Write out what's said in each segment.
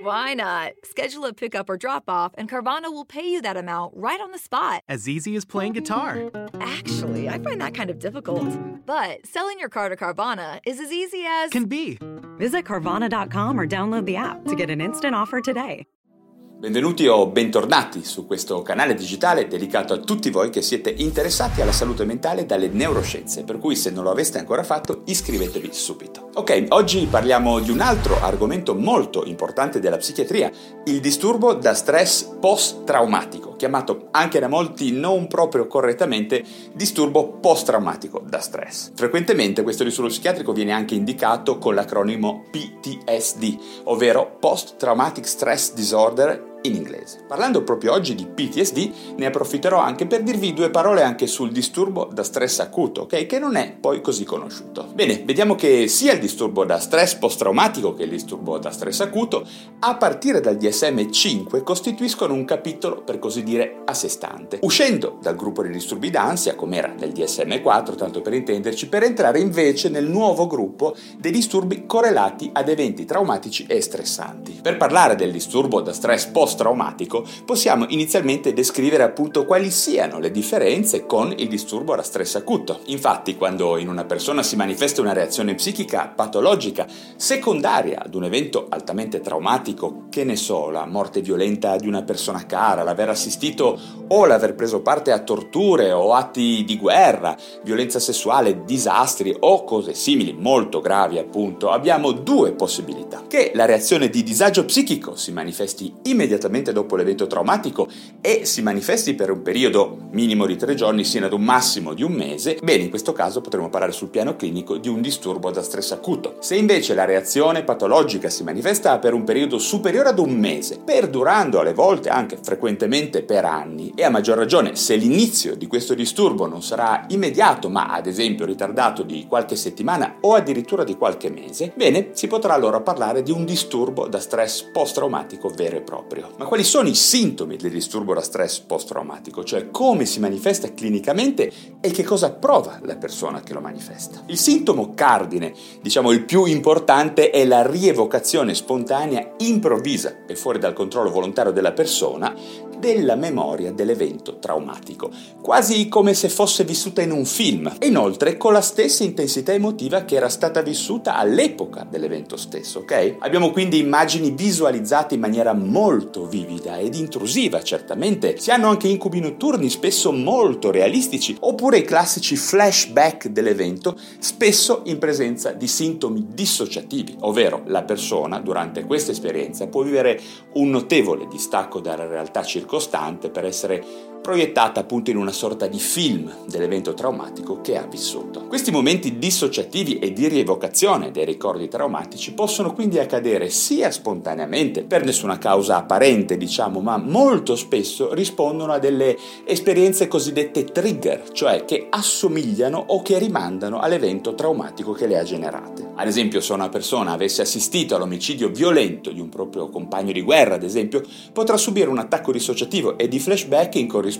Why not? Schedule a pickup or drop off, and Carvana will pay you that amount right on the spot. As easy as playing guitar. Actually, I find that kind of difficult. But selling your car to Carvana is as easy as. Can be. Visit Carvana.com or download the app to get an instant offer today. Benvenuti o bentornati su questo canale digitale dedicato a tutti voi che siete interessati alla salute mentale dalle neuroscienze, per cui se non lo aveste ancora fatto iscrivetevi subito. Ok, oggi parliamo di un altro argomento molto importante della psichiatria, il disturbo da stress post-traumatico, chiamato anche da molti non proprio correttamente disturbo post-traumatico da stress. Frequentemente questo disturbo psichiatrico viene anche indicato con l'acronimo PTSD, ovvero Post Traumatic Stress Disorder in inglese. Parlando proprio oggi di PTSD, ne approfitterò anche per dirvi due parole anche sul disturbo da stress acuto, ok? Che non è poi così conosciuto. Bene, vediamo che sia il disturbo da stress post-traumatico che il disturbo da stress acuto, a partire dal DSM-5, costituiscono un capitolo, per così dire, a sé stante. Uscendo dal gruppo dei disturbi d'ansia, come era nel DSM-4, tanto per intenderci, per entrare invece nel nuovo gruppo dei disturbi correlati ad eventi traumatici e stressanti. Per parlare del disturbo da stress post post-traumatico, possiamo inizialmente descrivere appunto quali siano le differenze con il disturbo da stress acuto. Infatti, quando in una persona si manifesta una reazione psichica patologica secondaria ad un evento altamente traumatico, che ne so, la morte violenta di una persona cara, l'aver assistito o l'aver preso parte a torture o atti di guerra, violenza sessuale, disastri o cose simili molto gravi appunto, abbiamo due possibilità. Che la reazione di disagio psichico si manifesti immediatamente immediatamente dopo l'evento traumatico e si manifesti per un periodo minimo di tre giorni sino ad un massimo di un mese, bene, in questo caso potremo parlare sul piano clinico di un disturbo da stress acuto. Se invece la reazione patologica si manifesta per un periodo superiore ad un mese, perdurando alle volte anche frequentemente per anni, e a maggior ragione se l'inizio di questo disturbo non sarà immediato, ma ad esempio ritardato di qualche settimana o addirittura di qualche mese, bene, si potrà allora parlare di un disturbo da stress post-traumatico vero e proprio. Ma quali sono i sintomi del disturbo da stress post-traumatico? Cioè come si manifesta clinicamente e che cosa prova la persona che lo manifesta? Il sintomo cardine, diciamo il più importante, è la rievocazione spontanea, improvvisa e fuori dal controllo volontario della persona della memoria dell'evento traumatico, quasi come se fosse vissuta in un film, e inoltre con la stessa intensità emotiva che era stata vissuta all'epoca dell'evento stesso, ok? Abbiamo quindi immagini visualizzate in maniera molto vivida ed intrusiva, certamente. Si hanno anche incubi notturni, spesso molto realistici, oppure i classici flashback dell'evento, spesso in presenza di sintomi dissociativi, ovvero la persona durante questa esperienza può vivere un notevole distacco dalla realtà circostante per essere proiettata appunto in una sorta di film dell'evento traumatico che ha vissuto. Questi momenti dissociativi e di rievocazione dei ricordi traumatici possono quindi accadere sia spontaneamente, per nessuna causa apparente diciamo, ma molto spesso rispondono a delle esperienze cosiddette trigger, cioè che assomigliano o che rimandano all'evento traumatico che le ha generate. Ad esempio, se una persona avesse assistito all'omicidio violento di un proprio compagno di guerra, ad esempio, potrà subire un attacco dissociativo e di flashback in corrispondenza,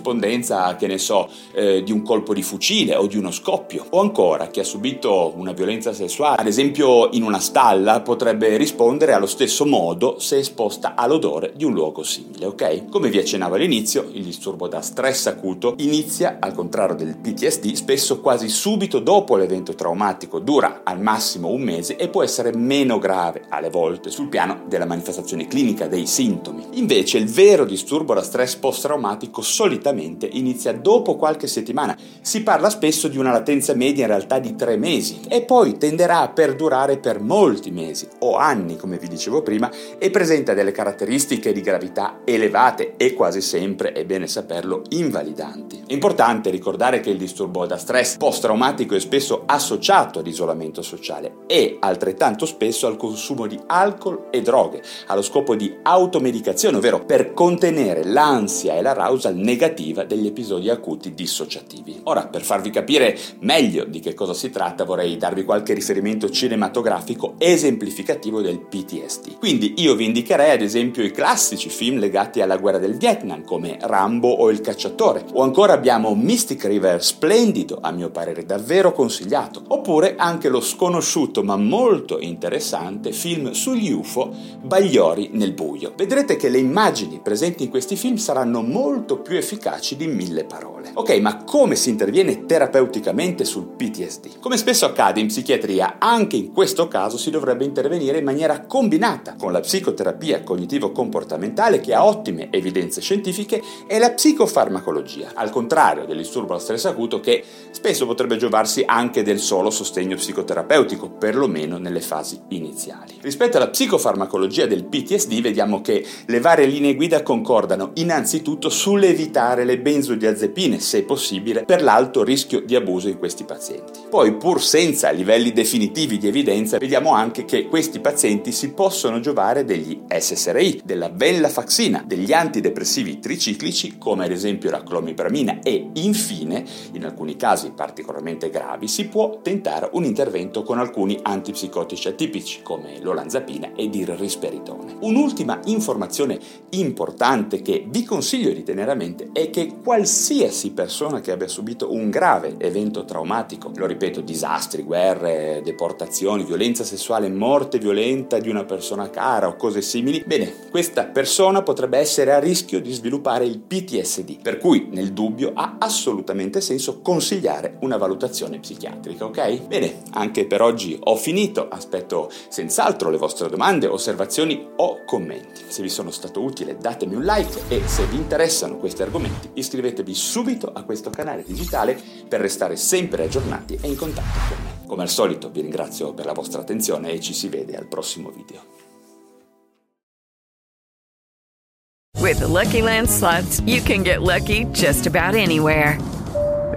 che ne so, eh, di un colpo di fucile o di uno scoppio. O ancora, chi ha subito una violenza sessuale, ad esempio in una stalla, potrebbe rispondere allo stesso modo se esposta all'odore di un luogo simile, ok? Come vi accennavo all'inizio, il disturbo da stress acuto inizia, al contrario del PTSD, spesso quasi subito dopo l'evento traumatico, dura al massimo un mese e può essere meno grave alle volte sul piano della manifestazione clinica, dei sintomi. Invece il vero disturbo da stress post-traumatico solitamente inizia dopo qualche settimana. Si parla spesso di una latenza media in realtà di tre mesi e poi tenderà a perdurare per molti mesi o anni, come vi dicevo prima, e presenta delle caratteristiche di gravità elevate e quasi sempre, è bene saperlo, invalidanti. È importante ricordare che il disturbo da stress post-traumatico è spesso associato ad isolamento sociale e altrettanto spesso al consumo di alcol e droghe, allo scopo di automedicazione, ovvero per contenere l'ansia e l'arousal negativo negativa degli episodi acuti dissociativi. Ora, per farvi capire meglio di che cosa si tratta, vorrei darvi qualche riferimento cinematografico esemplificativo del PTSD. Quindi io vi indicherei ad esempio i classici film legati alla guerra del Vietnam, come Rambo o Il cacciatore, o ancora abbiamo Mystic River, splendido, a mio parere davvero consigliato, oppure anche lo sconosciuto ma molto interessante film sugli UFO, Bagliori nel buio. Vedrete che le immagini presenti in questi film saranno molto più efficaci di mille parole. Ok, ma come si interviene terapeuticamente sul PTSD? Come spesso accade in psichiatria, anche in questo caso si dovrebbe intervenire in maniera combinata con la psicoterapia cognitivo-comportamentale che ha ottime evidenze scientifiche e la psicofarmacologia, al contrario del disturbo allo stress acuto che spesso potrebbe giovarsi anche del solo sostegno psicoterapeutico, perlomeno nelle fasi iniziali. Rispetto alla psicofarmacologia del PTSD vediamo che le varie linee guida concordano innanzitutto sull'evitare le benzodiazepine, se possibile, per l'alto rischio di abuso in questi pazienti. Poi, pur senza livelli definitivi di evidenza, vediamo anche che questi pazienti si possono giovare degli SSRI, della venlafaxina, degli antidepressivi triciclici come ad esempio la clomipramina e infine, in alcuni casi particolarmente gravi, si può tentare un intervento con alcuni antipsicotici atipici come l'olanzapina ed il risperitone. Un'ultima informazione importante che vi consiglio di tenere a mente è che qualsiasi persona che abbia subito un grave evento traumatico, lo ripeto, disastri, guerre, deportazioni, violenza sessuale, morte violenta di una persona cara o cose simili, bene, questa persona potrebbe essere a rischio di sviluppare il PTSD, per cui nel dubbio ha assolutamente senso consigliare una valutazione psichiatrica, ok? Bene, anche per oggi ho finito, aspetto senz'altro le vostre domande, osservazioni o commenti. Se vi sono stato utile datemi un like e se vi interessano questi argomenti iscrivetevi subito a questo canale digitale per restare sempre aggiornati e in contatto con me. Come al solito vi ringrazio per la vostra attenzione e ci si vede al prossimo video. With the Lucky Land slots, you can get lucky just about anywhere.